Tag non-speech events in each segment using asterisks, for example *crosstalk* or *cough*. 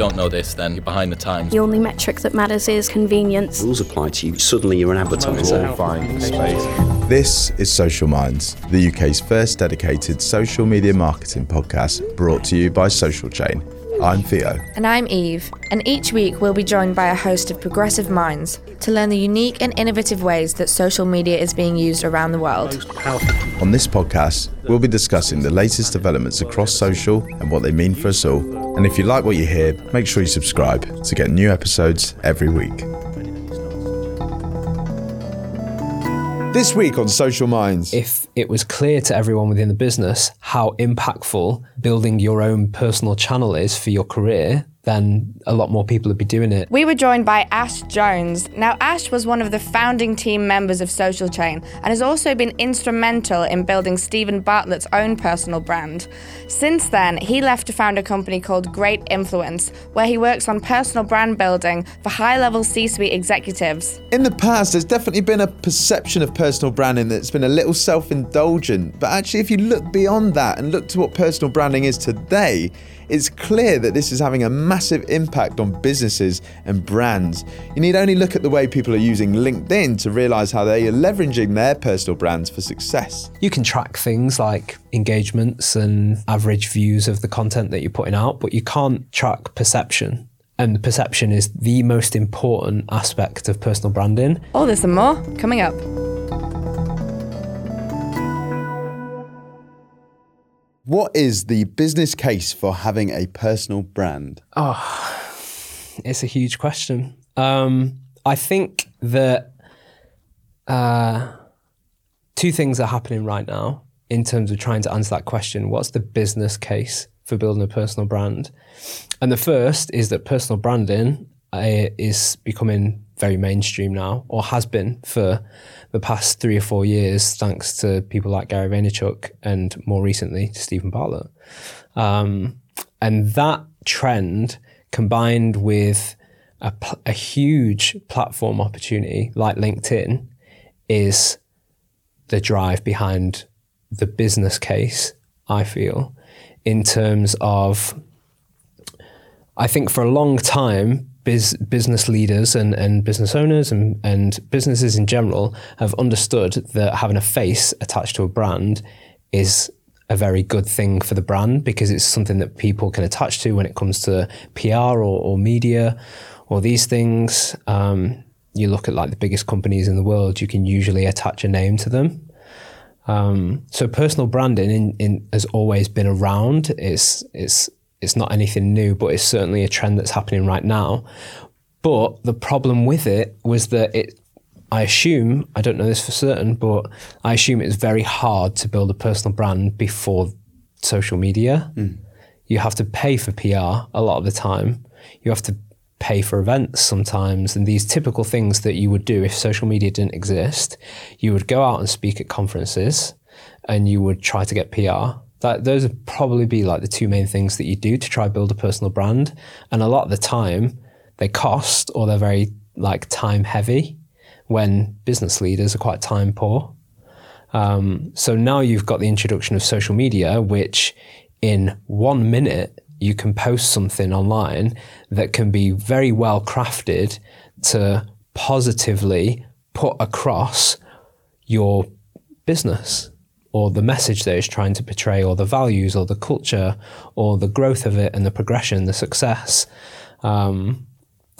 don't know this, then you're behind the times. The only metric that matters is convenience. Rules apply to you. Suddenly you're an advertiser. Find space. This is Social Minds, the UK's first dedicated social media marketing podcast brought to you by Social Chain. I'm Theo. And I'm Eve, and each week we'll be joined by a host of progressive minds to learn the unique and innovative ways that social media is being used around the world. On this podcast, we'll be discussing the latest developments across social and what they mean for us all. And if you like what you hear, make sure you subscribe to get new episodes every week. This week on Social Minds. if it was clear to everyone within the business how impactful building your own personal channel is for your career, then a lot more people would be doing it. We were joined by Ash Jones. Now, Ash was one of the founding team members of Social Chain and has also been instrumental in building Stephen Bartlett's own personal brand. Since then, he left to found a company called Great Influence, where he works on personal brand building for high level C suite executives. In the past, there's definitely been a perception of personal branding that's been a little self indulgent. But actually, if you look beyond that and look to what personal branding is today, it's clear that this is having a massive impact on businesses and brands. You need only look at the way people are using LinkedIn to realize how they are leveraging their personal brands for success. You can track things like engagements and average views of the content that you're putting out, but you can't track perception. And perception is the most important aspect of personal branding. All this and more coming up. What is the business case for having a personal brand? It's a huge question. Um, I think that uh, two things are happening right now in terms of trying to answer that question. What's the business case for building a personal brand? And the first is that personal branding uh, is becoming very mainstream now, or has been for the past three or four years, thanks to people like Gary Vaynerchuk and more recently to Stephen Bartlett. Um, and that trend combined with a, a huge platform opportunity like LinkedIn is the drive behind the business case, I feel, in terms of I think for a long time, biz, business leaders and, and business owners and, and businesses in general have understood that having a face attached to a brand is a very good thing for the brand because it's something that people can attach to when it comes to PR or, or media or these things. Um, you look at like the biggest companies in the world, you can usually attach a name to them. Um, so personal branding in, in, has always been around. It's it's it's not anything new, but it's certainly a trend that's happening right now. But the problem with it was that it. I assume I don't know this for certain, but I assume it's very hard to build a personal brand before social media. Hmm. You have to pay for PR a lot of the time. You have to pay for events sometimes and these typical things that you would do if social media didn't exist you would go out and speak at conferences and you would try to get PR that those would probably be like the two main things that you do to try build a personal brand. And a lot of the time they cost or they're very like time heavy when business leaders are quite time poor. Um, so now you've got the introduction of social media, which in one minute you can post something online that can be very well crafted to positively put across your business or the message that it's trying to portray or the values or the culture or the growth of it and the progression, the success. Um,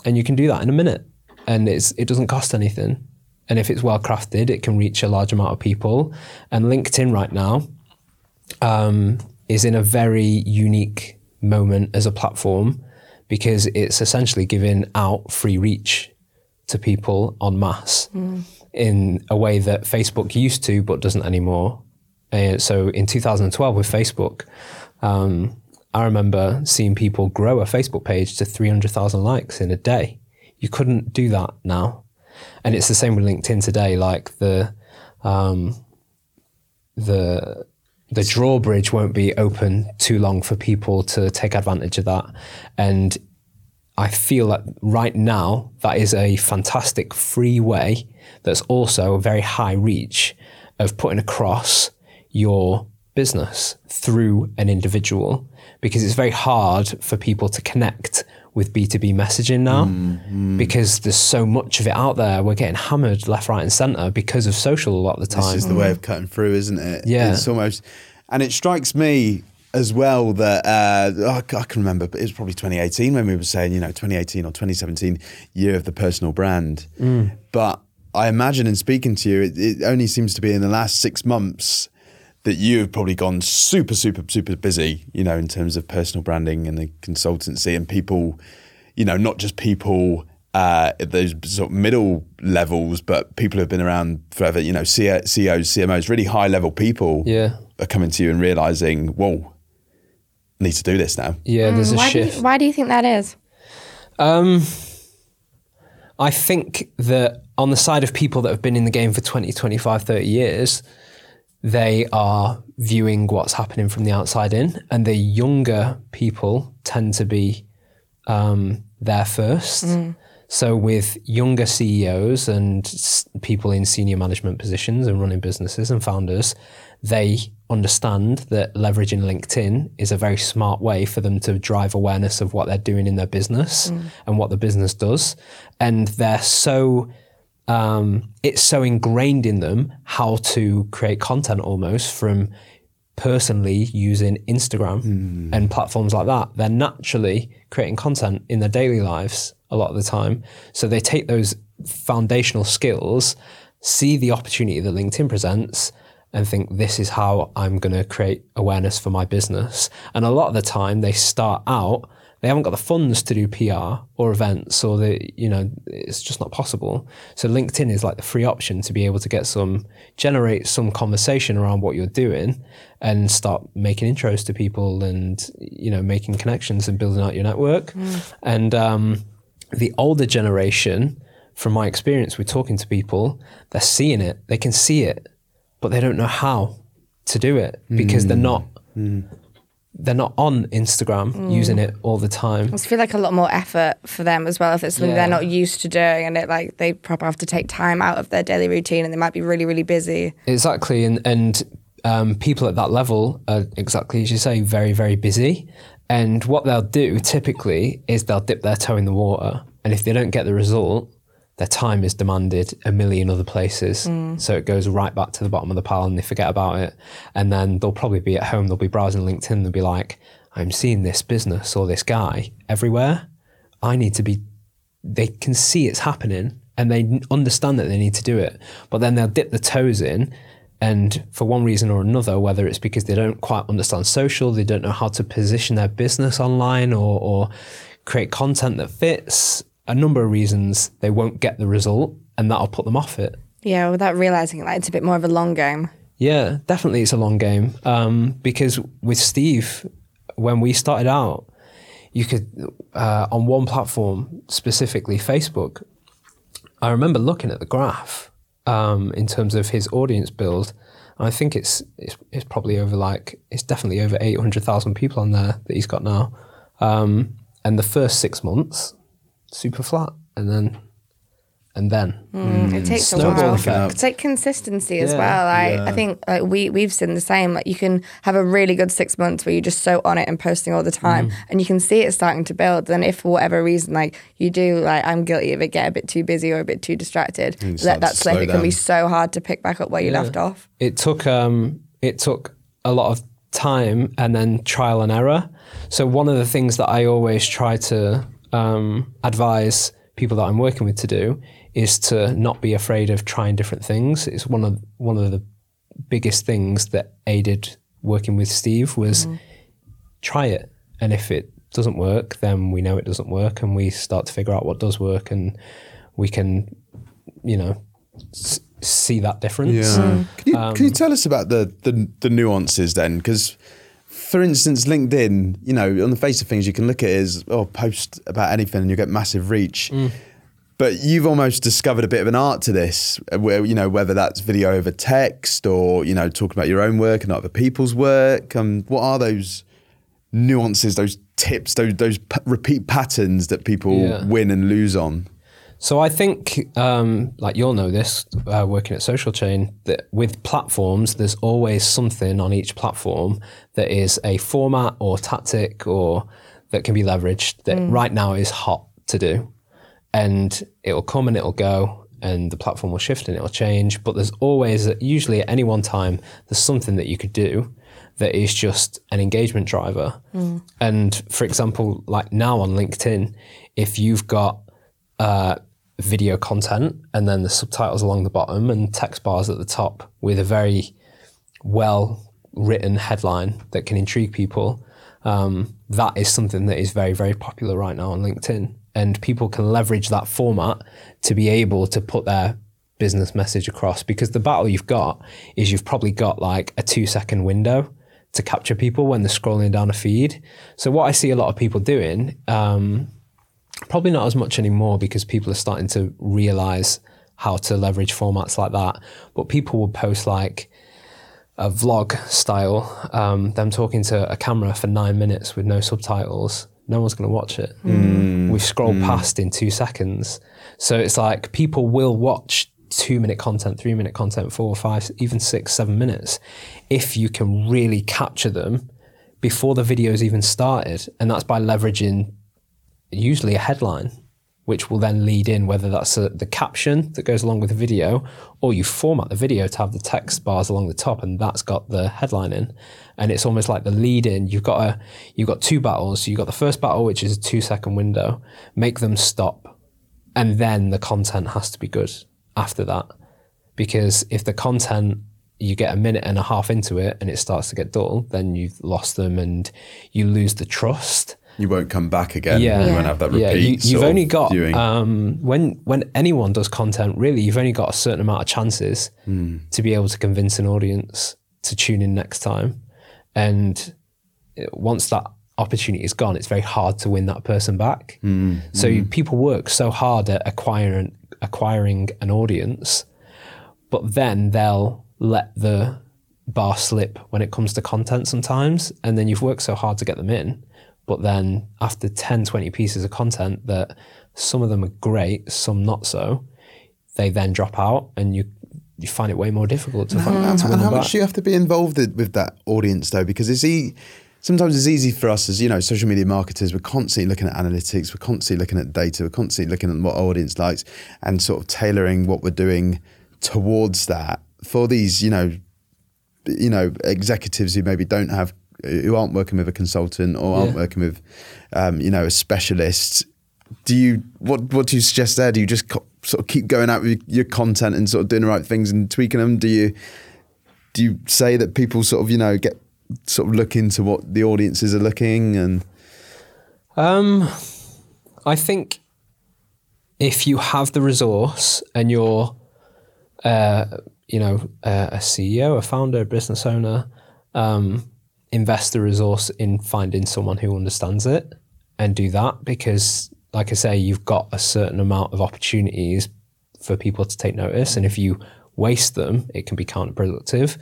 and you can do that in a minute and it's, it doesn't cost anything. And if it's well crafted, it can reach a large amount of people. And LinkedIn right now um, is in a very unique moment as a platform because it's essentially giving out free reach to people en masse in a way that Facebook used to but doesn't anymore. Uh, so in 2012 with Facebook, um, I remember seeing people grow a Facebook page to 300,000 likes in a day. You couldn't do that now. And it's the same with LinkedIn today. Like the, um, the, the drawbridge won't be open too long for people to take advantage of that. And I feel that right now that is a fantastic free way that's also a very high reach of putting across your business through an individual because it's very hard for people to connect with B2B messaging now Mm, because there's so much of it out there. We're getting hammered left, right, and center because of social a lot of the time. This is the way of cutting through, isn't it? Yeah. It's almost, and it strikes me as well that uh, I c- I can remember, but it was probably 2018 when we were saying, you know, 2018 or 2017 year of the personal brand. But I imagine in speaking to you, it, it only seems to be in the last six months that you have probably gone super, super, super busy, you know, in terms of personal branding and the consultancy and people, you know, not just people uh, at those sort of middle levels, but people who have been around forever, you know, CEOs, CMOs, really high level people Yeah. are coming to you and realizing, whoa, I need to do this now. Yeah, there's a Why do, shift. you, why do you think that is? Um, I think that on the side of people that have been in the game for 20, 25, 30 years, they are viewing what's happening from the outside in, and the younger people tend to be um, there first. So, with younger CEOs and s- people in senior management positions and running businesses and founders, they understand that leveraging LinkedIn is a very smart way for them to drive awareness of what they're doing in their business and what the business does. And they're so um, it's so ingrained in them how to create content almost from personally using Instagram and platforms like that. They're naturally creating content in their daily lives a lot of the time. So they take those foundational skills, see the opportunity that LinkedIn presents, and think this is how I'm going to create awareness for my business. And a lot of the time they start out they haven't got the funds to do PR or events or the you know it's just not possible. So LinkedIn is like the free option to be able to get some generate some conversation around what you're doing and start making intros to people and you know making connections and building out your network. Mm. And um, the older generation, from my experience with talking to people, they're seeing it, they can see it, but they don't know how to do it because they're mm. not mm. They're not on Instagram using it all the time. I feel like a lot more effort for them as well if it's something Yeah. they're not used to doing and it like they probably have to take time out of their daily routine and they might be really really busy. Exactly, and and um, people at that level are exactly as you say, very very busy. And what they'll do typically is they'll dip their toe in the water, and if they don't get the result, their time is demanded a million other places. Mm. So it goes right back to the bottom of the pile, and they forget about it. And then they'll probably be at home, they'll be browsing LinkedIn, they'll be like, "I'm seeing this business or this guy everywhere. I need to be they can see it's happening and they understand that they need to do it. But then they'll dip the toes in, and for one reason or another, whether it's because they don't quite understand social, they don't know how to position their business online or, or create content that fits, a number of reasons, they won't get the result and that'll put them off it. Yeah, without realizing like it's a bit more of a long game. Yeah, definitely it's a long game. Um, because with Steve, when we started out, you could, uh, on one platform, specifically Facebook, I remember looking at the graph um, in terms of his audience build. And I think it's, it's it's probably over like it's definitely over eight hundred thousand people on there that he's got now. Um, and the first six months, super flat, and then and then It takes a while. effect. It's like consistency as Yeah. well. Like I think like we we've seen the same. Like you can have a really good six months where you're just so on it and posting all the time, Mm. and you can see it starting to build. Then if for whatever reason like you do like I'm guilty of it, get a bit too busy or a bit too distracted, let that slip. slow It can be so hard to pick back up where you Yeah. left off. it took um, it took a lot of time and then trial and error. So one of the things that I always try to um, advise people that I'm working with to do is to not be afraid of trying different things. It's one of one of the biggest things that aided working with Steve was try it, and if it doesn't work, then we know it doesn't work, and we start to figure out what does work, and we can, you know, s- see that difference. Yeah. Can you, Um, can you tell us about the, the, the nuances then? Because, for instance, LinkedIn, you know, on the face of things, you can look at it as, oh, post about anything and you get massive reach. Mm. But you've almost discovered a bit of an art to this, where, you know, whether that's video over text or, you know, talking about your own work and other people's work. Um, what are those nuances, those tips, those, those p- repeat patterns that people Yeah. win and lose on? So I think, um, like you'll know this, uh, working at Social Chain, that with platforms, there's always something on each platform that is a format or tactic or that can be leveraged that right now is hot to do. And it'll come and it'll go, and the platform will shift and it'll change. But there's always, usually at any one time, there's something that you could do that is just an engagement driver. And for example, like now on LinkedIn, if you've got uh, video content and then the subtitles along the bottom and text bars at the top with a very well written headline that can intrigue people, um, that is something that is very, very popular right now on LinkedIn. And people can leverage that format to be able to put their business message across because the battle you've got is you've probably got like a two second window to capture people when they're scrolling down a feed. So, what I see a lot of people doing, um, probably not as much anymore because people are starting to realize how to leverage formats like that. But people will post like a vlog style, um, them talking to a camera for nine minutes with no subtitles. No one's going to watch it. We've scrolled past in two seconds. So it's like people will watch two minute content, three minute content, four, five, even six, seven minutes if you can really capture them before the video's even started. And that's by leveraging usually a headline, which will then lead in whether that's a, the caption that goes along with the video, or you format the video to have the text bars along the top, and that's got the headline in. And it's almost like the lead in. You've got a you've got two battles. So you've got the first battle, which is a two second window. Make them stop, and then the content has to be good after that, because if the content you get a minute and a half into it and it starts to get dull, then you've lost them and you lose the trust. You won't come back again. Yeah. You won't have that repeat. Yeah, You, you've only got viewing. um, when when anyone does content, really, you've only got a certain amount of chances Hmm. to be able to convince an audience to tune in next time, and once that opportunity is gone, it's very hard to win that person back. Hmm. So people work so hard at acquiring acquiring an audience, but then they'll let the bar slip when it comes to content sometimes, and then you've worked so hard to get them in but then after 10 20 pieces of content that some of them are great some not so they then drop out and you you find it way more difficult to, find, And to how, much do you have to be involved with that audience though? Because it's e- sometimes it's easy for us as you know social media marketers. We're constantly looking at analytics. We're constantly looking at data. We're constantly looking at what our audience likes and sort of tailoring what we're doing towards that for these you know you know executives who maybe don't have who aren't working with a consultant or aren't Yeah. working with um, you know a specialist do you what what do you suggest there? Do you just co- sort of keep going out with your content and sort of doing the right things and tweaking them do you do you say that people sort of you know get sort of look into what the audiences are looking and? Um, I think if you have the resource and you're, uh, you know, uh, a CEO, a founder, a business owner, um, invest the resource in finding someone who understands it and do that because, like I say, you've got a certain amount of opportunities for people to take notice, and if you waste them, it can be counterproductive.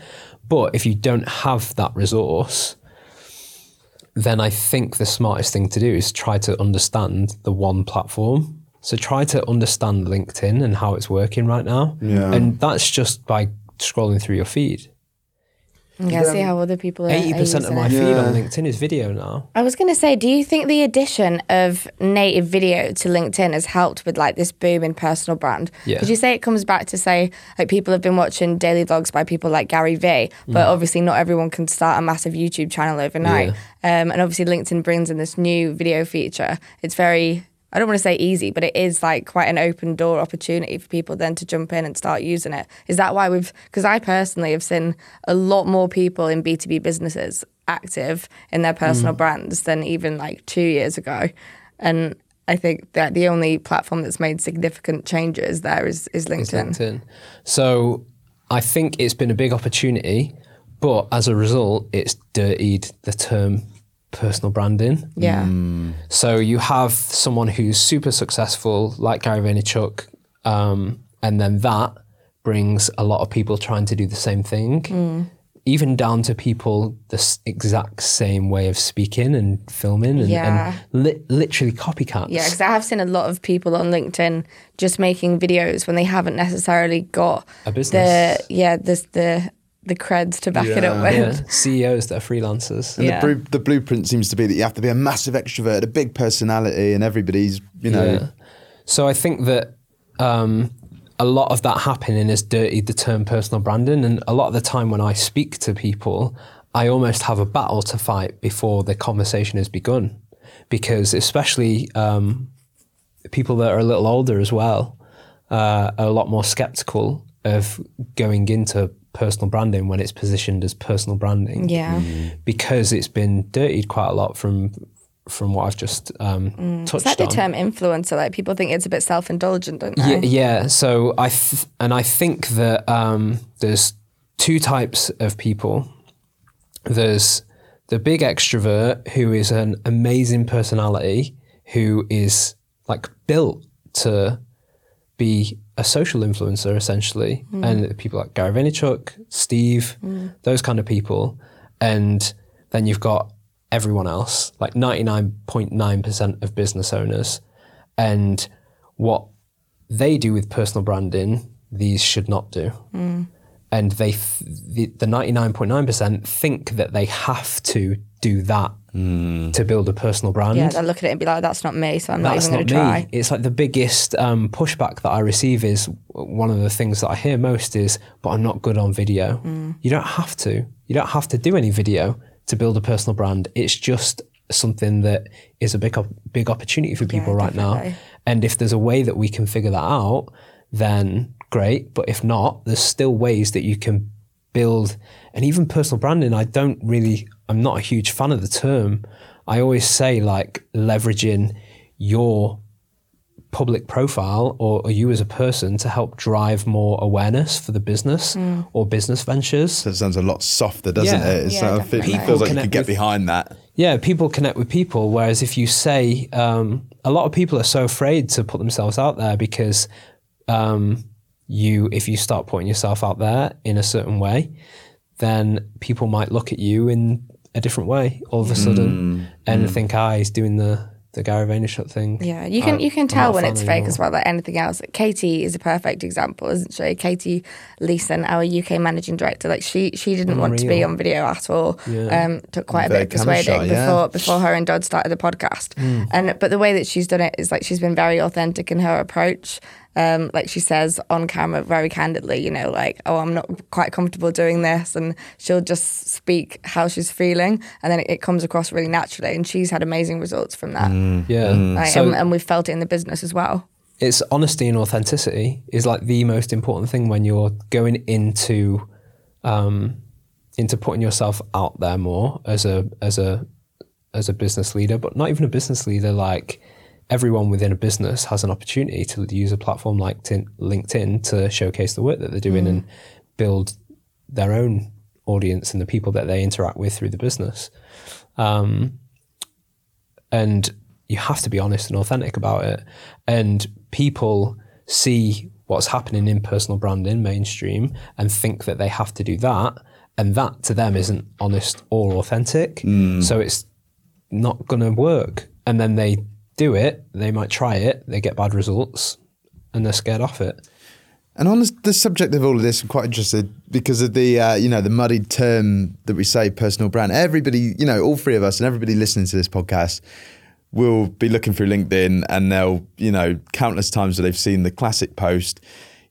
But if you don't have that resource, then I think the smartest thing to do is try to understand the one platform. So try to understand LinkedIn and how it's working right now. Yeah. And that's just by scrolling through your feed. Yeah, see how other people are. Eighty percent of my using it. feed on LinkedIn is video now. I was going to say, do you think the addition of native video to LinkedIn has helped with like this boom in personal brand? Yeah. Would you say it comes back to say like people have been watching daily vlogs by people like Gary Vee, but obviously not everyone can start a massive YouTube channel overnight. Um, and obviously LinkedIn brings in this new video feature. It's very I don't want to say easy, but it is like quite an open door opportunity for people then to jump in and start using it. Is that why we've, because I personally have seen a lot more people in B2B businesses active in their personal mm. brands than even like two years ago. And I think that the only platform that's made significant changes there is, is LinkedIn. LinkedIn. So I think it's been a big opportunity, but as a result, it's dirtied the term personal branding. Yeah. So you have someone who's super successful, like Gary Vaynerchuk, um, and then that brings a lot of people trying to do the same thing, even down to people the s- exact same way of speaking and filming, and, Yeah. and li- literally copycats. Yeah, because I have seen a lot of people on LinkedIn just making videos when they haven't necessarily got A business. The yeah, the the the creds to back it up Yeah. with. Yeah, CEOs that are freelancers. And Yeah. the, bru- the blueprint seems to be that you have to be a massive extrovert, a big personality, and everybody's, you know, Yeah. So I think that um, a lot of that happening has dirtied the term personal branding, and a lot of the time when I speak to people, I almost have a battle to fight before the conversation has begun, because especially um, people that are a little older as well uh, are a lot more skeptical of going into personal branding when it's positioned as personal branding Yeah. because it's been dirtied quite a lot from from what I've just um, touched It's like the on. term influencer. Like people think it's a bit self-indulgent, don't Yeah, yeah. So I th- and I think that um, there's two types of people. There's the big extrovert who is an amazing personality who is like built to be a social influencer essentially, mm. and people like Gary Vaynerchuk, Steve, mm. those kind of people, and then you've got everyone else, like ninety nine point nine percent of business owners, and what they do with personal branding, these should not do. Mm. And they, th- the, the 99.9% think that they have to do that to build a personal brand. Yeah, they'll look at it and be like, "That's not me," so I'm not even going to try. It's like the biggest um, pushback that I receive is one of the things that I hear most is, but I'm not good on video. Mm. You don't have to. You don't have to do any video to build a personal brand. It's just something that is a big, big opportunity for people right now. And if there's a way that we can figure that out, then great. But if not, there's still ways that you can build. And even personal branding, I don't really, I'm not a huge fan of the term. I always say like leveraging your public profile or, or you as a person to help drive more awareness for the business or business ventures. that sounds a lot softer, doesn't Yeah. it? It's Yeah, like, it definitely. feels like you Connect could get with- behind that. Yeah, people connect with people. Whereas if you say, um, a lot of people are so afraid to put themselves out there because um, you, if you start putting yourself out there in a certain way, then people might look at you in a different way all of a sudden and think, ah, he's doing the the Gary Vaynerchuk thing. Yeah, you can I- you can tell when it's fake anymore. as well, like anything else. Katie is a perfect example, isn't she? Katie Leeson, our UK managing director, like she she didn't want to be on video at all. Yeah. Um, took quite a bit of persuading camera shy, yeah. before before her and Dodd started the podcast. Hmm. And but the way that she's done it is like she's been very authentic in her approach. Um, like she says on camera very candidly, you know, like, oh, I'm not quite comfortable doing this. And she'll just speak how she's feeling. And then it, it comes across really naturally. And she's had amazing results from that. Yeah. Like, So- and, and we've felt it in the business as well. it's honesty and authenticity is like the most important thing when you're going into um, into putting yourself out there more as a as a as a business leader, but not even a business leader. Like everyone within a business has an opportunity to use a platform like LinkedIn to showcase the work that they're doing and build their own audience and the people that they interact with through the business. Um, and you have to be honest and authentic about it. And people see what's happening in personal branding mainstream and think that they have to do that, and that to them isn't honest or authentic. So it's not going to work. And then they do it, they might try it, they get bad results, and they're scared off it. And on the, the subject of all of this, I'm quite interested because of the uh, you know the muddied term that we say personal brand. Everybody, you know, all three of us and everybody listening to this podcast will be looking through LinkedIn and they'll you know countless times that they've seen the classic post.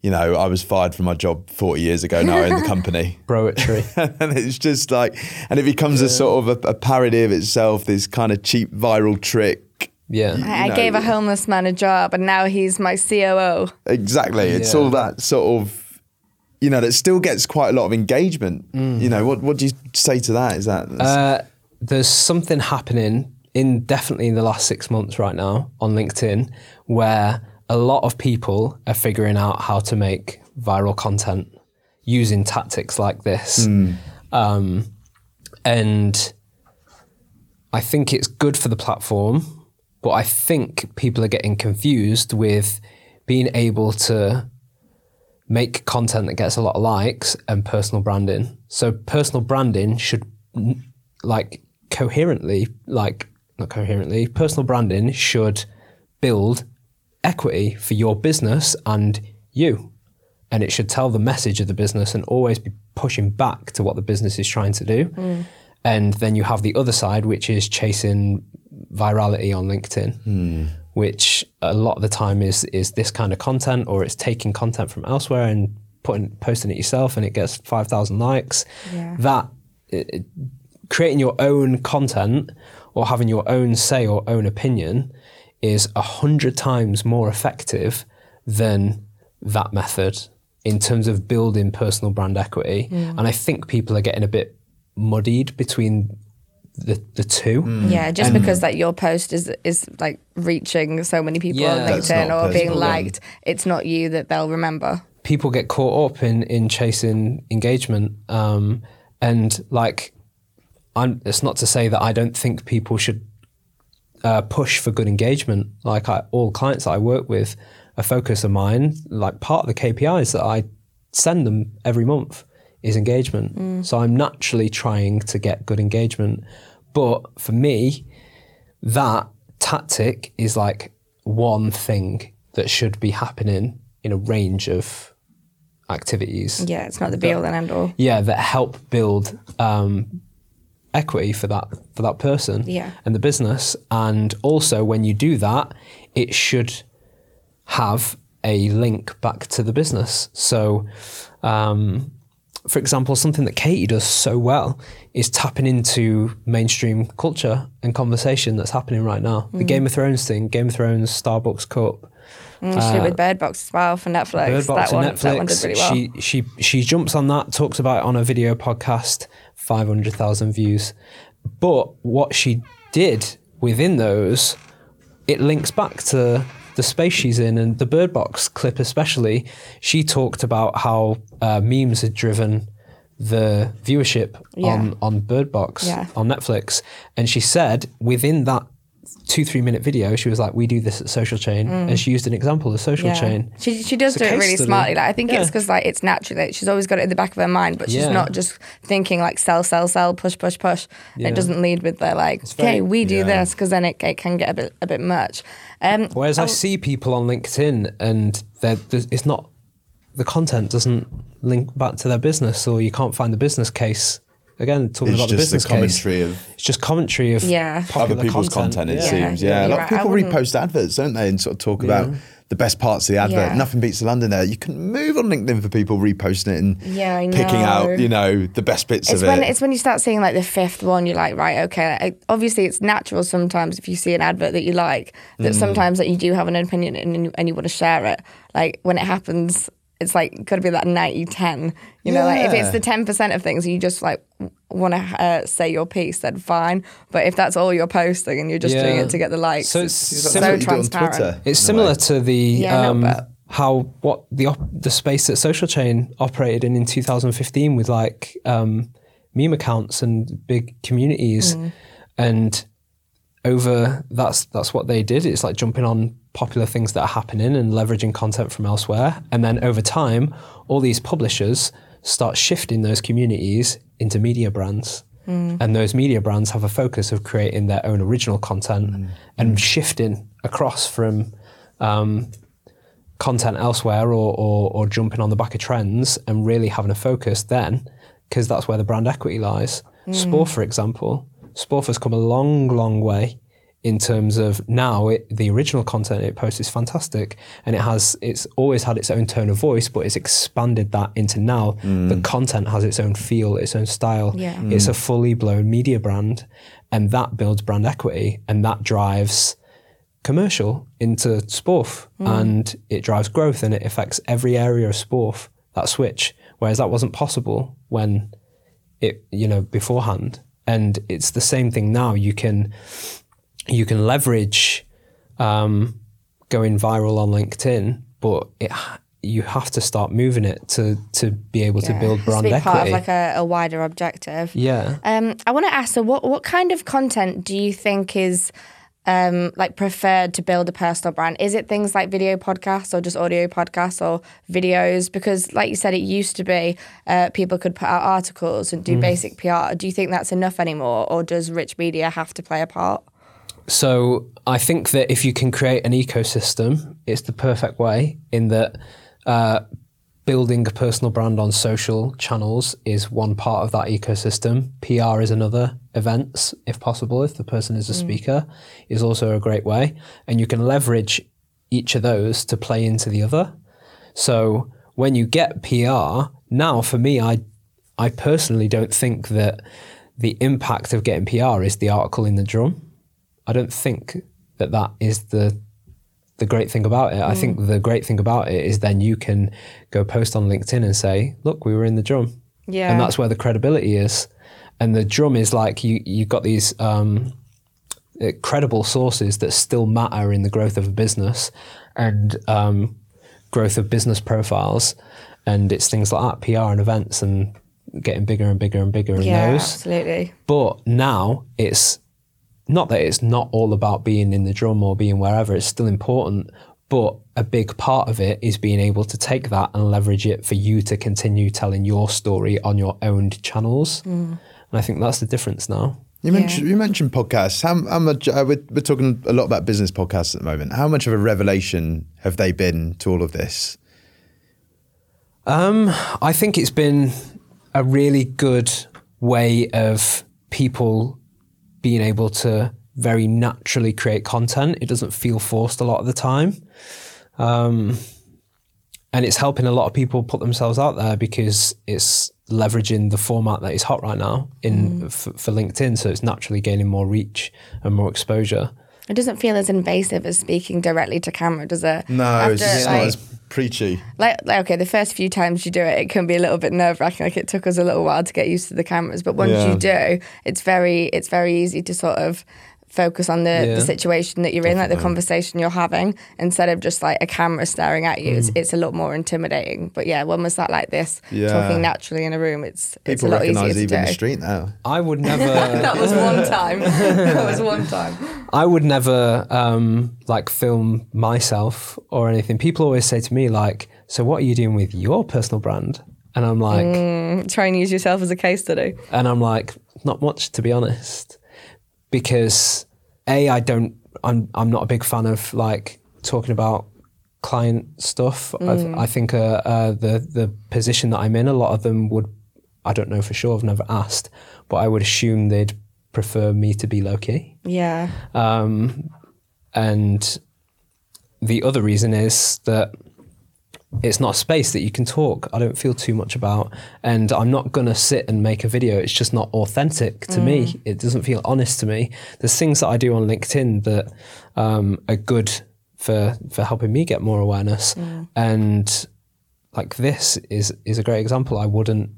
You know, I was fired from my job 40 years ago. Now I own the *laughs* company. Broetry. *laughs* and it's just like, and it becomes a sort of a, a parody of itself. This kind of cheap viral trick. Yeah. I, I know- gave a homeless man a job, and now he's my COO. Exactly. It's Yeah. all that sort of, you know, that still gets quite a lot of engagement. You know, what what do you say to that? Is that Uh, there's something happening in definitely in the last six months right now on LinkedIn where a lot of people are figuring out how to make viral content using tactics like this. Um, and I think it's good for the platform, but I think people are getting confused with being able to make content that gets a lot of likes and personal branding. So personal branding should like coherently, like not coherently, personal branding should build equity for your business and you. and it should tell the message of the business and always be pushing back to what the business is trying to do. Mm. And then you have the other side, which is chasing virality on LinkedIn, hmm. which a lot of the time is is this kind of content, or it's taking content from elsewhere and putting posting it yourself, and it gets five thousand likes. Yeah. That it- it- creating your own content or having your own say or own opinion is a hundred times more effective than that method in terms of building personal brand equity. Hmm. And I think people are getting a bit muddied between the the two. Yeah, just because that your post is is like reaching so many people Yeah. on LinkedIn or being personal brand. liked, it's not you that they'll remember. people get caught up in in chasing engagement um, and like I'm, it's not to say that I don't think people should uh, push for good engagement like I, all clients that I work with a focus of mine like part of the KPIs that I send them every month is engagement so I'm naturally trying to get good engagement but for me that tactic is like one thing that should be happening in a range of activities. Yeah, it's not the be all and end all. Yeah, that help build um, equity for that for that person Yeah. and the business. And also, when you do that, it should have a link back to the business. So, um, for example, something that Katie does so well is tapping into mainstream culture and conversation that's happening right now. Mm. The Game of Thrones thing, Game of Thrones, Starbucks Cup. Mm, she did with Bird Box as well for Netflix. Bird Box that, one, Netflix. that one did really well. She she she jumps on that, talks about it on a video podcast, five hundred thousand views. But what she did within those, it links back to the space she's in, and the Bird Box clip especially. She talked about how uh, memes had driven the viewership Yeah. on on Bird Box Yeah. on Netflix, and she said within that. Two three minute video. She was like, "We do this at Social Chain," and she used an example of Social Mm. yeah. Chain. She she does It's do it really study. smartly. Like I think it's because like it's natural. Like, she's always got it in the back of her mind, but she's Yeah. not just thinking like sell, sell, sell, push, push, push. Yeah. It doesn't lead with the like, very- okay, we do yeah. this because then it, it can get a bit a bit much. Um, Whereas I oh, see people on LinkedIn and it's not the content doesn't link back to their business, or you can't find the business case. Again, talking It's about the just the business case, commentary of it's just commentary of Yeah. popular other people's content, it Yeah. seems. Yeah, Yeah, a lot right. of people repost adverts, don't they, and sort of talk about the best parts of the advert. Yeah. Nothing beats the Londoner. You can move on LinkedIn for people reposting it and Yeah, I picking out, you know, the best bits It's of when it. it's when you start seeing like the fifth one, you're like, right, okay. Like, obviously, it's natural sometimes if you see an advert that you like, that Mm. sometimes that you do have an opinion and and you want to share it. Like when it happens, it's like got to be that 90 10. You know, like if it's the 10% of things you just like want to uh, say your piece, then fine. But if that's all you're posting and you're just doing it to get the likes, So it's it's so similar- what you do on transparent. Twitter. It's similar to the Yeah, um, but- how what the op- the space that Social Chain operated in in 2015 with like um, meme accounts and big communities, Mm. and over that's that's what they did. It's like jumping on popular things that are happening and leveraging content from elsewhere, and then over time, all these publishers start shifting those communities into media brands. Mm. And those media brands have a focus of creating their own original content mm. and shifting across from um, content elsewhere or, or, or jumping on the back of trends and really having a focus then, because that's where the brand equity lies. Mm. Sport, for example, Sport has come a long, long way in terms of now it, the original content it posts is fantastic and it has it's always had its own tone of voice but it's expanded that into now. The mm. content has its own feel its own style. Yeah. Mm. it's a fully blown media brand and that builds brand equity and that drives commercial into sport mm. and it drives growth and it affects every area of sport that switch. Whereas that wasn't possible when it you know beforehand. And it's the same thing now. You can you can leverage um, going viral on LinkedIn but it you have to start moving it to to be able to build Has to brand be equity part of like a, a wider objective. yeah Um, I want to ask, so what, what kind of content do you think is um, like preferred to build a personal brand? Is it things like video podcasts or just audio podcasts or videos? Because, like you said, it used to be uh, people could put out articles and do basic PR. Do you think that's enough anymore, or does rich media have to play a part? So I think that if you can create an ecosystem, it's the perfect way in that uh, building a personal brand on social channels is one part of that ecosystem. PR is another. Events, if possible, if the person is a speaker, is also a great way. And you can leverage each of those to play into the other. So when you get PR, now for me, I I personally don't think that the impact of getting PR is the article in the drum. I don't think that that is the the great thing about it. I think the great thing about it is then you can go post on LinkedIn and say, "Look, we were in the drum," Yeah. and that's where the credibility is. And the drum is like you you've got these um, credible sources that still matter in the growth of a business and um, growth of business profiles, and it's things like that, PR and events, and getting bigger and bigger and bigger in yeah, those. absolutely. But now it's not that it's not all about being in the drum or being wherever, it's still important. But a big part of it is being able to take that and leverage it for you to continue telling your story on your own channels. And I think that's the difference now. You mentioned you mentioned podcasts. How, how much? Uh, we're, we're talking a lot about business podcasts at the moment. How much of a revelation have they been to all of this? Um, I think it's been a really good way of people being able to very naturally create content. It doesn't feel forced a lot of the time. Um, and it's helping a lot of people put themselves out there because it's leveraging the format that is hot right now in f- for LinkedIn. So it's naturally gaining more reach and more exposure. It doesn't feel as invasive as speaking directly to camera, does it? No, it's After, just like, not as preachy. like, like okay, the first few times you do it, it can be a little bit nerve wracking. Like it took us a little while to get used to the cameras, but once Yeah. you do, it's very it's very easy to sort of focus on the, Yeah. the situation that you're in, like the conversation you're having, instead of just like a camera staring at you. Mm. It's, it's a lot more intimidating. But yeah, when was that like this? Yeah. Talking naturally in a room, it's it's a lot easier recognise to even do. the street now. I would *laughs* never. *laughs* That was one time. *laughs* that was one time. I would never um, like film myself or anything. People always say to me like, "So what are you doing with your personal brand?" And I'm like, Try and use yourself as a case study. and I'm like, not much to be honest, because a I don't. I'm I'm not a big fan of like talking about client stuff. I, I think uh, uh, the the position that I'm in, a lot of them would. I don't know for sure. I've never asked, but I would assume they'd prefer me to be low key. Yeah. Um, and the other reason is that it's not a space that you can talk. I don't feel too much about, and I'm not gonna sit and make a video. It's just not authentic to me. Mm. It doesn't feel honest to me. There's things that I do on LinkedIn that um, are good for for helping me get more awareness, mm. and like this is is a great example. I wouldn't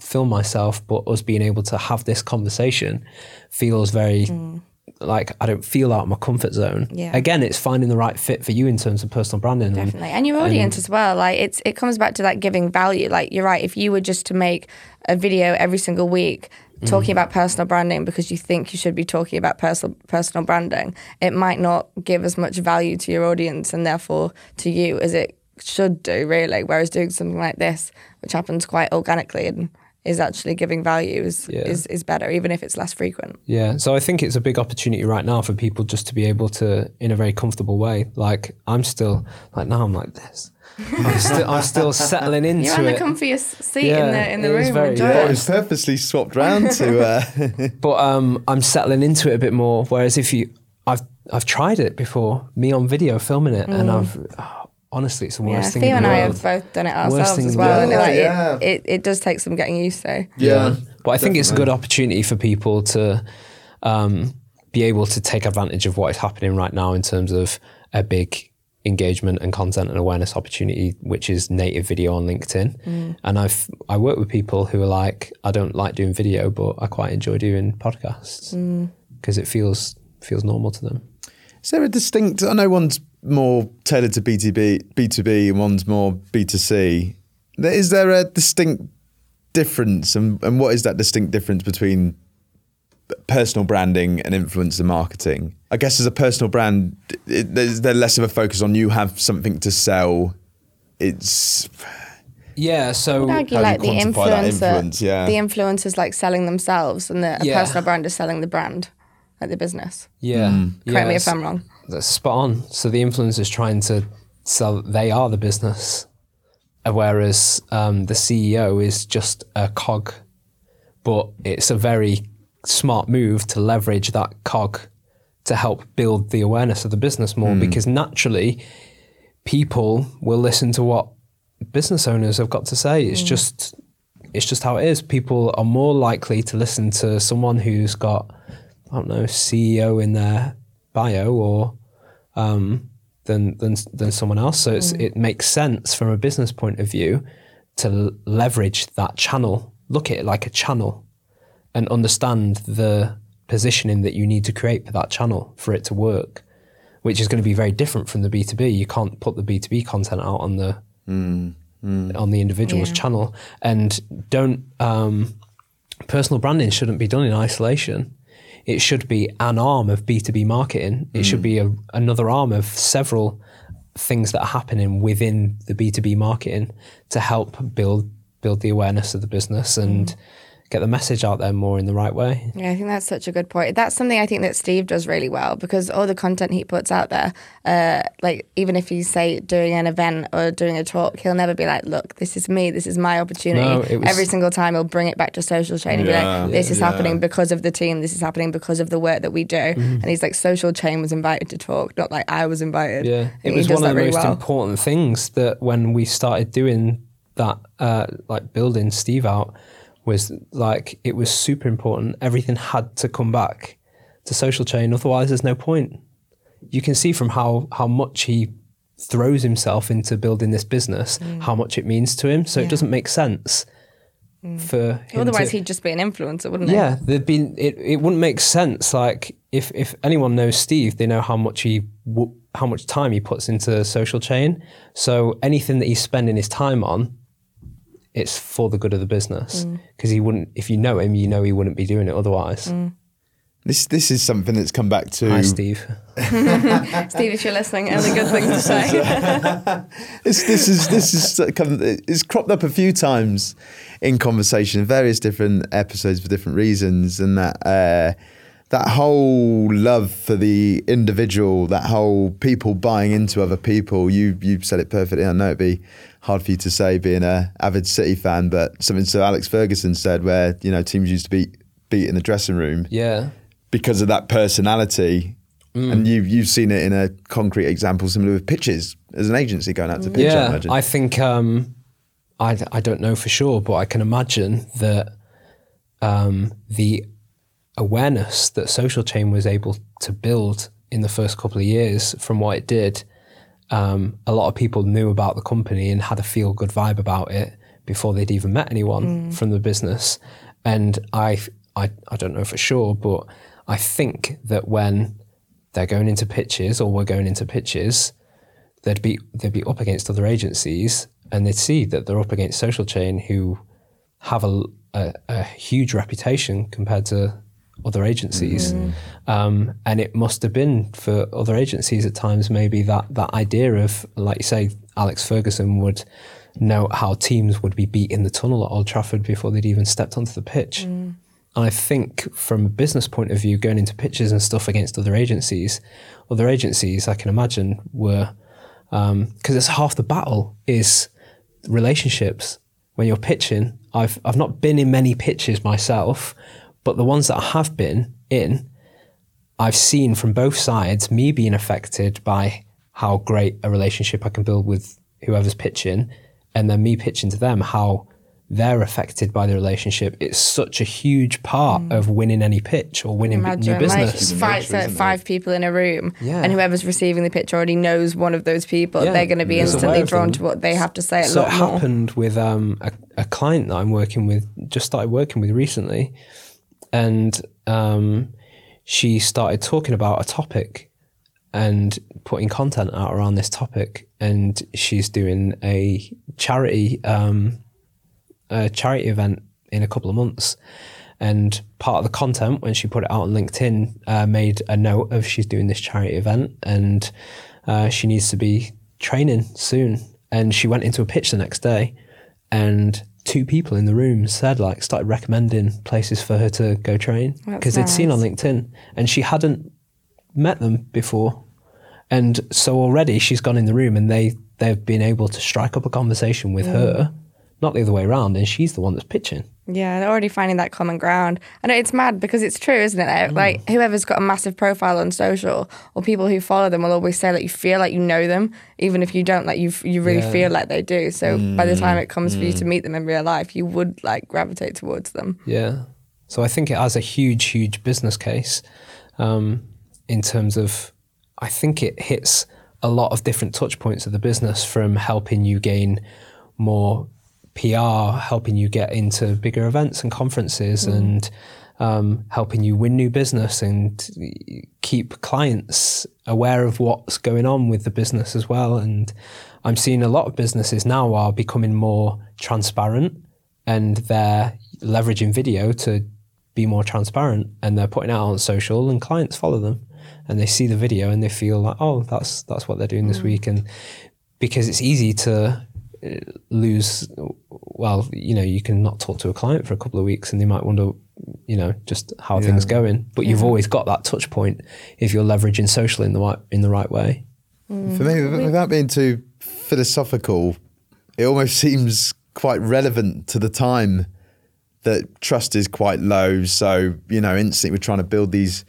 film myself, but us being able to have this conversation feels very mm. Like I don't feel out of my comfort zone. Yeah. Again, it's finding the right fit for you in terms of personal branding. and- Definitely. And your audience as well. Like it's it comes back to like giving value. Like you're right, if you were just to make a video every single week talking mm. about personal branding because you think you should be talking about personal personal branding, it might not give as much value to your audience and therefore to you as it should do, really. Whereas doing something like this, which happens quite organically and is actually giving value is, Yeah. is, is better, even if it's less frequent. Yeah, so I think it's a big opportunity right now for people just to be able to, in a very comfortable way. Like I'm still, like now I'm like this. I'm *laughs* still, I'm still settling into You're on the it. comfiest seat Yeah, in the in the it was room. very- Enjoy yeah, Oh, it. it's purposely swapped round to. Uh, *laughs* but um, I'm settling into it a bit more. Whereas if you, I've I've tried it before, me on video filming it, and I've oh, honestly, it's the Mm. Yeah, worst thing. Theo in and the I have both done it ourselves as well. And like, Yeah. it, it, it does take some getting used to. yeah. But I think it's a good opportunity for people to um, be able to take advantage of what is happening right now in terms of a big engagement and content and awareness opportunity, which is native video on LinkedIn. And I've I work with people who are like, I don't like doing video, but I quite enjoy doing podcasts because it feels feels normal to them. Is there a distinct? I know one's more tailored to B2B, B2B, and one's more B2C. Is there a distinct difference, and, and what is that distinct difference between personal branding and influencer marketing? I guess as a personal brand, it, there's there less of a focus on you have something to sell. It's Yeah. So I'd argue How do like the you quantify that influencer, influence? Yeah. the influencers like selling themselves, and the a Yeah. personal brand is selling the brand, like the business. yeah. Hmm. Correct me if I'm wrong. That's spot on. So the influencer's trying to sell, they are the business. Uh, whereas um, the CEO is just a cog. But it's a very smart move to leverage that cog to help build the awareness of the business more hmm. because naturally people will listen to what business owners have got to say. It's hmm. just it's just how it is. People are more likely to listen to someone who's got I don't know CEO in their bio or um, than than than someone else. So it's, it makes sense from a business point of view to l- leverage that channel. Look at it like a channel and understand the positioning that you need to create for that channel for it to work, which is going to be very different from the B two B. You can't put the B two B content out on the on the individual's Yeah. channel, and don't um, personal branding shouldn't be done in isolation. It should be an arm of B two B marketing. It should mm. be a, another arm of several things that are happening within the B two B marketing to help build build the awareness of the business and mm. Get the message out there more in the right way. Yeah, I think that's such a good point. That's something I think that Steve does really well because all the content he puts out there, uh, like even if he's say doing an event or doing a talk, he'll never be like, "Look, this is me. This is my opportunity." No, was- Every single time, he'll bring it back to social chain and be Yeah, like, "This is yeah. happening because of the team. This is happening because of the work that we do." Mm-hmm. And he's like, "Social chain was invited to talk, not like I was invited." Yeah, And it he was does one of that the really most well. important things that when we started doing that, uh, like building Steve out, was like it was super important. Everything had to come back to social chain, otherwise there's no point. You can see from how how much he throws himself into building this business, Mm. how much it means to him. So it doesn't make sense for him Otherwise, to, he'd just be an influencer, wouldn't he? yeah, there'd been it. It wouldn't make sense. Like if if anyone knows Steve, they know how much he how much time he puts into social chain. So anything that he's spending his time on, it's for the good of the business. Mm. Because he wouldn't. If you know him, you know he wouldn't be doing it otherwise. Mm. This this is something that's come back to Hi, Steve. *laughs* Steve, if you're listening, only good thing to say. *laughs* This this is this is come, it's cropped up a few times in conversation, in various different episodes for different reasons, and that uh, that whole love for the individual, that whole people buying into other people. You you said it perfectly. I know it'd be hard for you to say, being a avid City fan, but something Sir Alex Ferguson said, where you know teams used to beat beat in the dressing room Yeah. because of that personality. Mm. And you've you've seen it in a concrete example, similar with pitches as an agency going out to pitch. I yeah, imagine. I think um, I I don't know for sure, but I can imagine that um, the awareness that Social Chain was able to build in the first couple of years from what it did, um, a lot of people knew about the company and had a feel good vibe about it before they'd even met anyone from the business. And I, I, I don't know for sure, but I think that when they're going into pitches or we're going into pitches, they'd be they'd be up against other agencies and they'd see that they're up against social chain who have a, a, a huge reputation compared to other agencies. Mm. Um, and it must have been for other agencies at times maybe that that idea of like you say Alex Ferguson would know how teams would be beat in the tunnel at Old Trafford before they'd even stepped onto the pitch. Mm. And I think from a business point of view, going into pitches and stuff against other agencies, other agencies I can imagine were um, because it's half the battle is relationships. When you're pitching, I've I've not been in many pitches myself, but the ones that I have been in, I've seen from both sides me being affected by how great a relationship I can build with whoever's pitching, and then me pitching to them how they're affected by the relationship. It's such a huge part of winning any pitch or winning b- new Imagine like business. five, five people in a room, Yeah. and whoever's receiving the pitch already knows one of those people. Yeah. They're going to be Is aware instantly drawn to what they have to say a so lot it more. happened with um, a, a client that I'm working with, just started working with recently, and um, she started talking about a topic and putting content out around this topic, and she's doing a charity um, a charity event in a couple of months. And part of the content, when she put it out on LinkedIn, uh, made a note of she's doing this charity event and uh, she needs to be training soon. And she went into a pitch the next day, and two people in the room said, like, started recommending places for her to go train because they'd seen on. LinkedIn and she hadn't met them before. And so already she's gone in the room and they they've been able to strike up a conversation with mm. her, not the other way around, and she's the one that's pitching. Yeah, they're already finding that common ground. And it's mad because it's true, isn't it? Like mm. whoever's got a massive profile on social or people who follow them will always say that you feel like you know them, even if you don't. Like you, you really Yeah. feel like they do. So by the time mm. it comes for you to mm. meet them in real life, you would like gravitate towards them. Yeah. So I think it has a huge, huge business case um, in terms of, I think it hits a lot of different touch points of the business from helping you gain more PR, helping you get into bigger events and conferences, and um, helping you win new business and keep clients aware of what's going on with the business as well. And I'm seeing a lot of businesses now are becoming more transparent and they're leveraging video to be more transparent and they're putting it out on social and clients follow them and they see the video and they feel like oh that's that's what they're doing this week. And because it's easy to Uh, lose well you know you can not talk to a client for a couple of weeks and they might wonder you know just how are things going but you've always got that touch point if you're leveraging social in the right in the right way mm. For me, without being too philosophical, it almost *laughs* seems quite relevant to the time that trust is quite low. So, you know, instantly we're trying to build these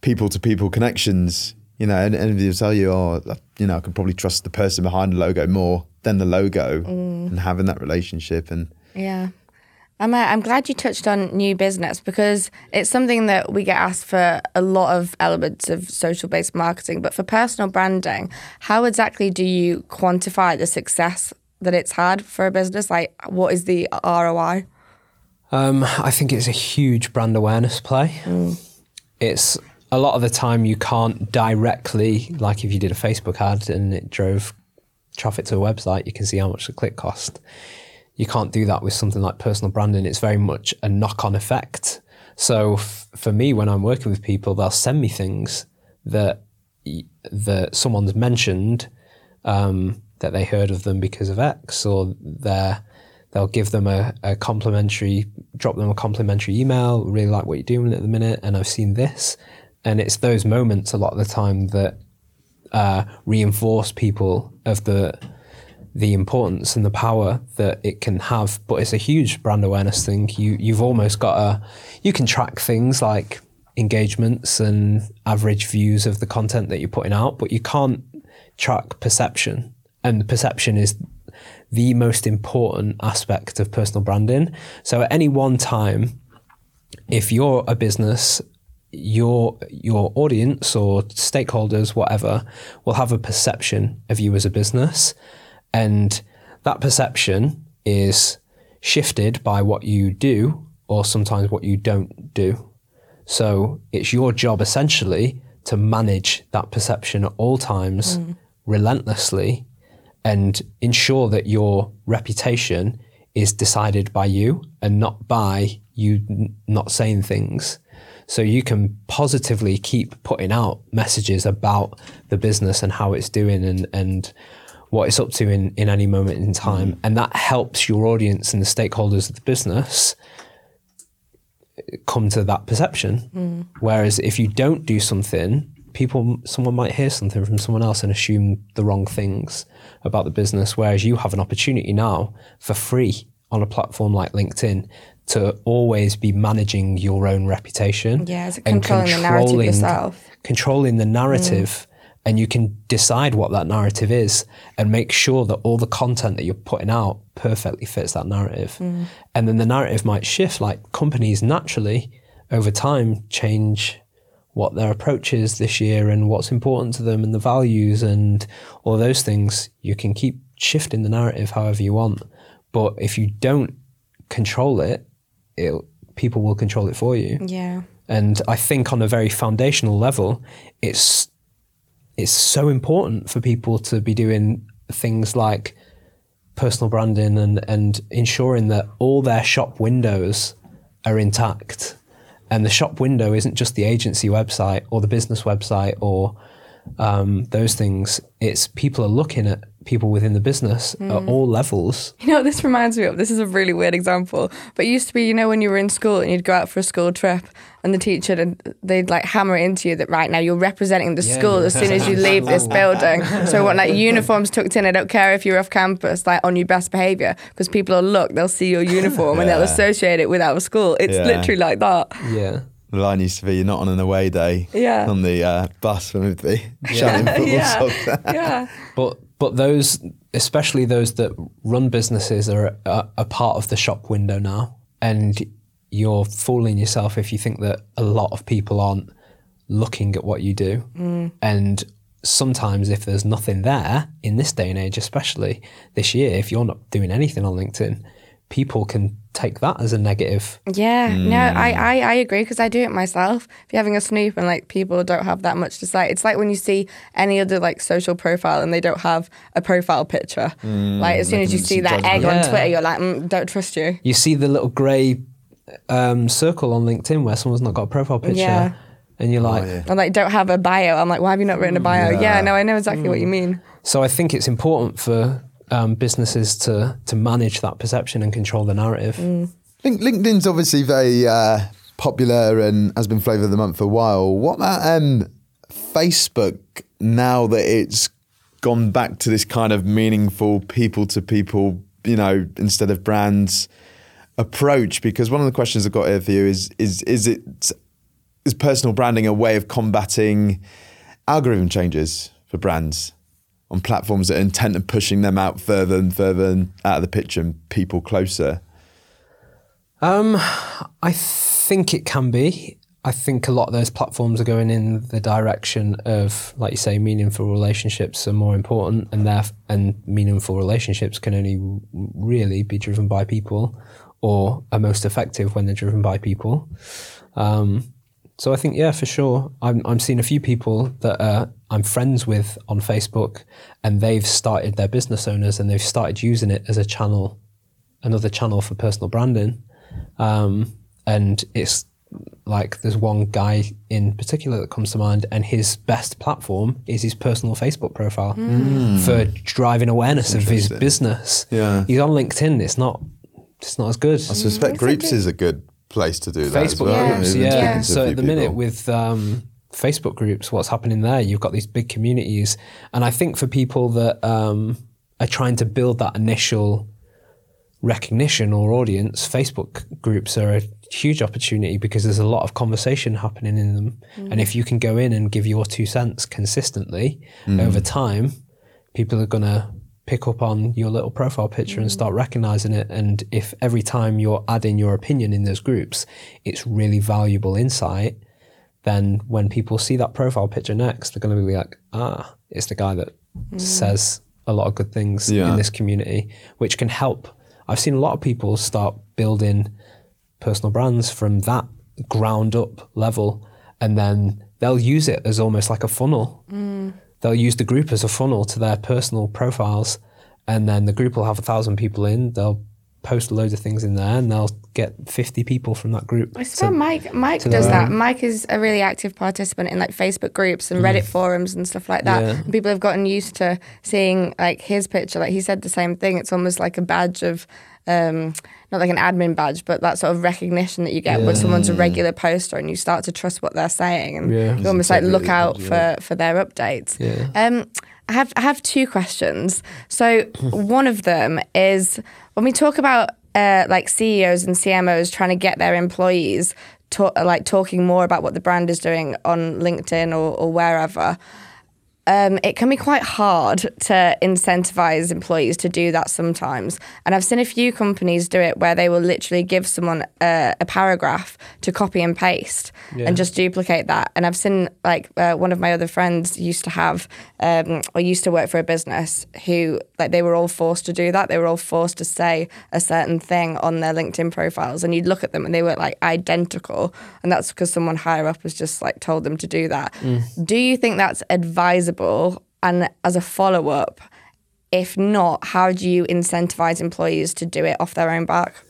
people to people connections. You know, and anybody will tell you, oh, uh, you know, I can probably trust the person behind the logo more than the logo and having that relationship. And Yeah. I'm, uh, I'm glad you touched on new business because it's something that we get asked for a lot of elements of social based marketing. But for personal branding, how exactly do you quantify the success that it's had for a business? Like, what is the ROI? Um, I think it's a huge brand awareness play. It's a lot of the time you can't directly, like if you did a Facebook ad and it drove traffic to a website, you can see how much the click cost. You can't do that with something like personal branding. It's very much a knock on effect. So f- for me, when I'm working with people, they'll send me things that that someone's mentioned um, that they heard of them because of X, or they're they'll give them a, a complimentary, drop them a complimentary email. Really like what you're doing at the minute, and I've seen this, and it's those moments a lot of the time that uh, reinforce people of the the importance and the power that it can have. But it's a huge brand awareness thing. You you've almost got a you can track things like engagements and average views of the content that you're putting out, but you can't track perception. And perception is the most important aspect of personal branding. So at any one time, if you're a business, your your audience or stakeholders, whatever, will have a perception of you as a business, and that perception is shifted by what you do or sometimes what you don't do. So it's your job essentially to manage that perception at all times hmm. relentlessly and ensure that your reputation is decided by you and not by you n- not saying things. So you can positively keep putting out messages about the business and how it's doing and, and what it's up to in, in any moment in time. And that helps your audience and the stakeholders of the business come to that perception. Mm. Whereas if you don't do something, people, someone might hear something from someone else and assume the wrong things about the business. Whereas you have an opportunity now for free on a platform like LinkedIn to always be managing your own reputation. Yeah, it's and controlling the narrative yourself. Controlling the narrative. Mm. And you can decide what that narrative is and make sure that all the content that you're putting out perfectly fits that narrative. Mm. And then the narrative might shift, like companies naturally over time change what their approach is this year and what's important to them and the values and all those things. You can keep shifting the narrative however you want. But if you don't control it, it people will control it for you. Yeah. And I think on a very foundational level, it's it's so important for people to be doing things like personal branding and, and ensuring that all their shop windows are intact. And the shop window isn't just the agency website or the business website or um, those things. It's people are looking at people within the business at all levels. You know what this reminds me of? This is a really weird example. But it used to be, you know, when you were in school and you'd go out for a school trip and the teacher, would they'd like hammer it into you that right now you're representing the Yeah, school as soon as you *laughs* leave this building. So what, like *laughs* uniforms tucked in, I don't care if you're off campus, like on your best behaviour, because people will look, they'll see your uniform and they'll associate it with our school. It's Yeah. literally like that. Yeah. The line used to be, "You're not on an away day." Yeah. On the uh, bus when we'd be shouting *laughs* football yeah. songs. *laughs* yeah. But but those, especially those that run businesses, are a, a part of the shop window now, and you're fooling yourself if you think that a lot of people aren't looking at what you do. And sometimes, if there's nothing there in this day and age, especially this year, if you're not doing anything on LinkedIn, people can take that as a negative. Yeah, no, I, I, I agree because I do it myself. If you're having a snoop and like people don't have that much to say, it's like when you see any other like social profile and they don't have a profile picture. like as soon as you see some that egg judgment. on Twitter, you're like, mm, don't trust you. You see the little grey um, circle on LinkedIn where someone's not got a profile picture, Yeah. and you're like, Or like don't have a bio. I'm like, why have you not written a bio? Yeah, no, I know exactly what you mean. So I think it's important for um, businesses to to manage that perception and control the narrative. Link- LinkedIn's obviously very uh, popular and has been flavour of the month for a while. What about um, Facebook now that it's gone back to this kind of meaningful people to people, you know, instead of brands approach? Because one of the questions I've got here for you is is is it is personal branding a way of combating algorithm changes for brands on platforms that are intent on pushing them out further and further and out of the picture and people closer? Um, I think it can be. I think a lot of those platforms are going in the direction of, like you say, meaningful relationships are more important, and there and meaningful relationships can only really be driven by people, or are most effective when they're driven by people. Um, so I think, yeah, for sure. I'm I'm seeing a few people that uh, I'm friends with on Facebook, and they've started their business owners, and they've started using it as a channel, another channel for personal branding. Um, and it's like there's one guy in particular that comes to mind, and his best platform is his personal Facebook profile for driving awareness of his business. Yeah. he's on LinkedIn. It's not. It's not as good. I suspect groups is a good place to do that. Facebook well. groups, yeah. a So at the minute with um, Facebook groups, what's happening there? You've got these big communities, and I think for people that um, are trying to build that initial recognition or audience, Facebook groups are a huge opportunity because there's a lot of conversation happening in them, and if you can go in and give your two cents consistently over time, people are gonna pick up on your little profile picture and start mm. recognizing it. And if every time you're adding your opinion in those groups, it's really valuable insight, then when people see that profile picture next, they're going to be like, ah, it's the guy that mm. says a lot of good things Yeah. in this community, which can help. I've seen a lot of people start building personal brands from that ground up level, and then they'll use it as almost like a funnel mm. They'll use the group as a funnel to their personal profiles and then the group will have a thousand people in they'll post loads of things in there and they'll get 50 people from that group I swear to- Mike Mike does that. own. Mike is a really active participant in like Facebook groups and Reddit mm. forums and stuff like that. Yeah. And people have gotten used to seeing like his picture. Like he said the same thing. It's almost like a badge of um not like an admin badge, but that sort of recognition that you get when someone's a regular poster and you start to trust what they're saying and Yeah. you almost like look out badge, for for their updates. Yeah. Um, I have I have two questions. So *clears throat* one of them is when we talk about uh, like CEOs and CMOs trying to get their employees to, like talking more about what the brand is doing on LinkedIn or, or wherever. Um, it can be quite hard to incentivize employees to do that sometimes. And I've seen a few companies do it where they will literally give someone a, a paragraph to copy and paste and just duplicate that. And I've seen like uh, one of my other friends used to have um, or used to work for a business who like they were all forced to do that. They were all forced to say a certain thing on their LinkedIn profiles, and you'd look at them and they were like identical. And that's because someone higher up has just like told them to do that. Do you think that's advisable? And as a follow up, if not, how do you incentivize employees to do it off their own back?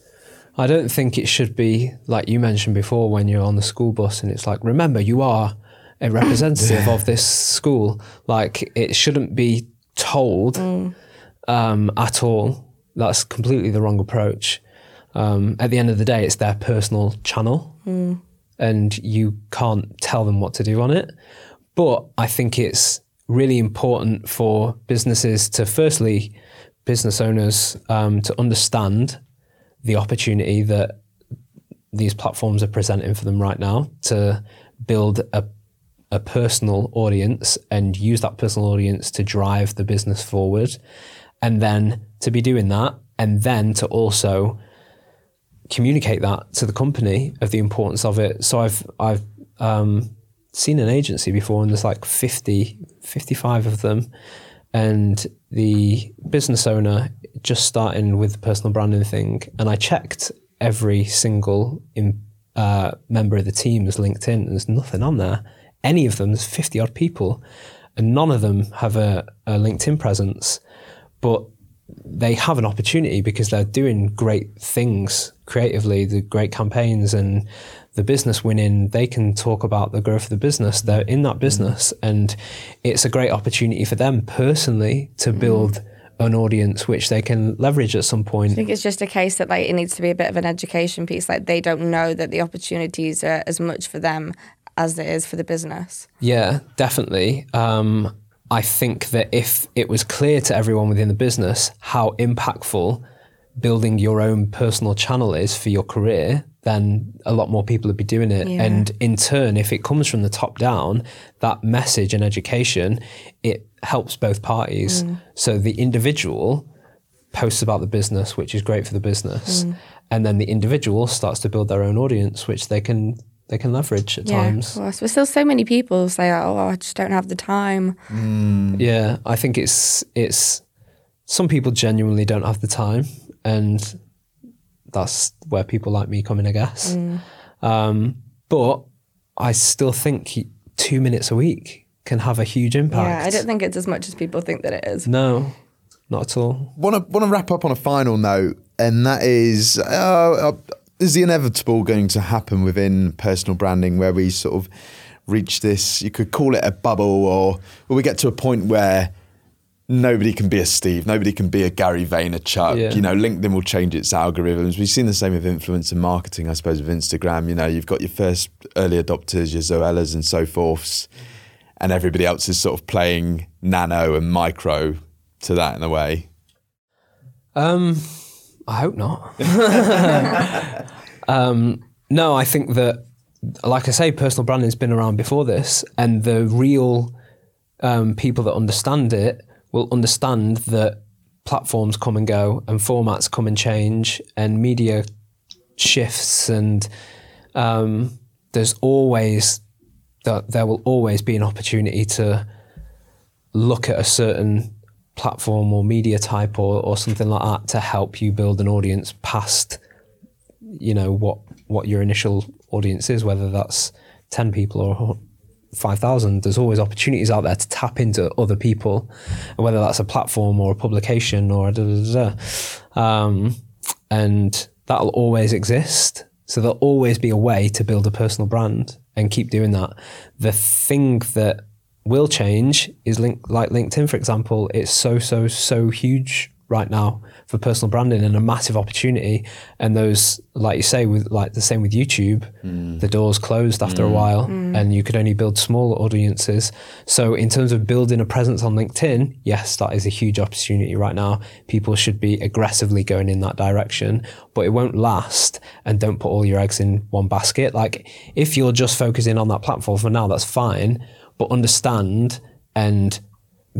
I don't think it should be like you mentioned before when you're on the school bus and it's like, remember, you are a *laughs* representative of this school. Like it shouldn't be told um, at all. That's completely the wrong approach. Um, at the end of the day, it's their personal channel, and you can't tell them what to do on it. But I think it's really important for businesses to, firstly, business owners um, to understand the opportunity that these platforms are presenting for them right now to build a a personal audience and use that personal audience to drive the business forward. And then to be doing that and then to also communicate that to the company of the importance of it. So i've i've um, seen an agency before and there's like 50 55 of them. And the business owner just starting with the personal branding thing and i checked every single in, uh, member of the team's linkedin and there's nothing on there. Any of them there's 50 odd people and none of them have a, a linkedin presence. But they have an opportunity because they're doing great things creatively, the great campaigns and the business winning. They can talk about the growth of the business. They're in that business, and it's a great opportunity for them personally to build an audience which they can leverage at some point. I think it's just a case that like it needs to be a bit of an education piece. Like they don't know that the opportunities are as much for them as it is for the business. Yeah, definitely. Um, I think that if it was clear to everyone within the business how impactful building your own personal channel is for your career, then a lot more people would be doing it. Yeah. And in turn, if it comes from the top down, that message and education, it helps both parties. Mm. So the individual posts about the business, which is great for the business, mm. and then the individual starts to build their own audience, which they can they can leverage at Yeah, times. of course. But still, so many people say, "Oh, I just don't have the time." Mm. Yeah, I think it's it's some people genuinely don't have the time, and that's where people like me come in, I guess. Um, but I still think two minutes a week can have a huge impact. Yeah, I don't think it's as much as people think that it is. No, not at all. want to want to wrap up on a final note, and that is uh, uh, is the inevitable going to happen within personal branding, where we sort of reach this? You could call it a bubble, or or we get to a point where nobody can be a Steve, nobody can be a Gary Vaynerchuk. Yeah. You know, LinkedIn will change its algorithms. We've seen the same with influencer marketing, I suppose, with Instagram. You know, you've got your first early adopters, your Zoellas and so forths, and everybody else is sort of playing nano and micro to that in a way. Um, I hope not. *laughs* um, no, I think that, like I say, personal branding's been around before this, and the real um, people that understand it will understand that platforms come and go, and formats come and change, and media shifts, and um, there's always that there will always be an opportunity to look at a certain platform or media type or, or something like that to help you build an audience past you know what what your initial audience is whether that's 10 people or 5000 there's always opportunities out there to tap into other people whether that's a platform or a publication or a da, da, da. Um, and that'll always exist so there'll always be a way to build a personal brand and keep doing that the thing that will change is link, like LinkedIn, for example. It's so, so, so huge right now for personal branding and a massive opportunity. And those, like you say, with like the same with YouTube, mm. the doors closed after a mm. while mm. and you could only build smaller audiences. So in terms of building a presence on LinkedIn, yes, that is a huge opportunity right now. People should be aggressively going in that direction, but it won't last and don't put all your eggs in one basket. Like if you're just focusing on that platform for now, that's fine but understand and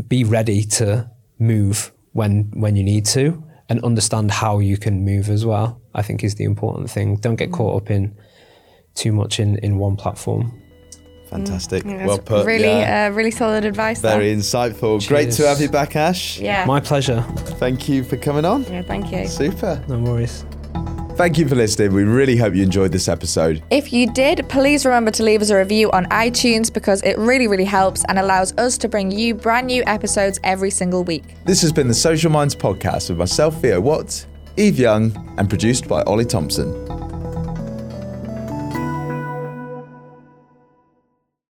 be ready to move when when you need to and understand how you can move as well i think is the important thing don't get caught up in too much in in one platform Fantastic. That's well put. Really, yeah. uh, really solid advice. there. Very insightful. Great to have you back, Ash. Yeah. my pleasure Thank you for coming on. yeah. Thank you. Super. no worries Thank you for listening. We really hope you enjoyed this episode. If you did, please remember to leave us a review on iTunes because it really, really helps and allows us to bring you brand new episodes every single week. This has been the Social Minds Podcast with myself, Theo Watts, Eve Young, and produced by Ollie Thompson.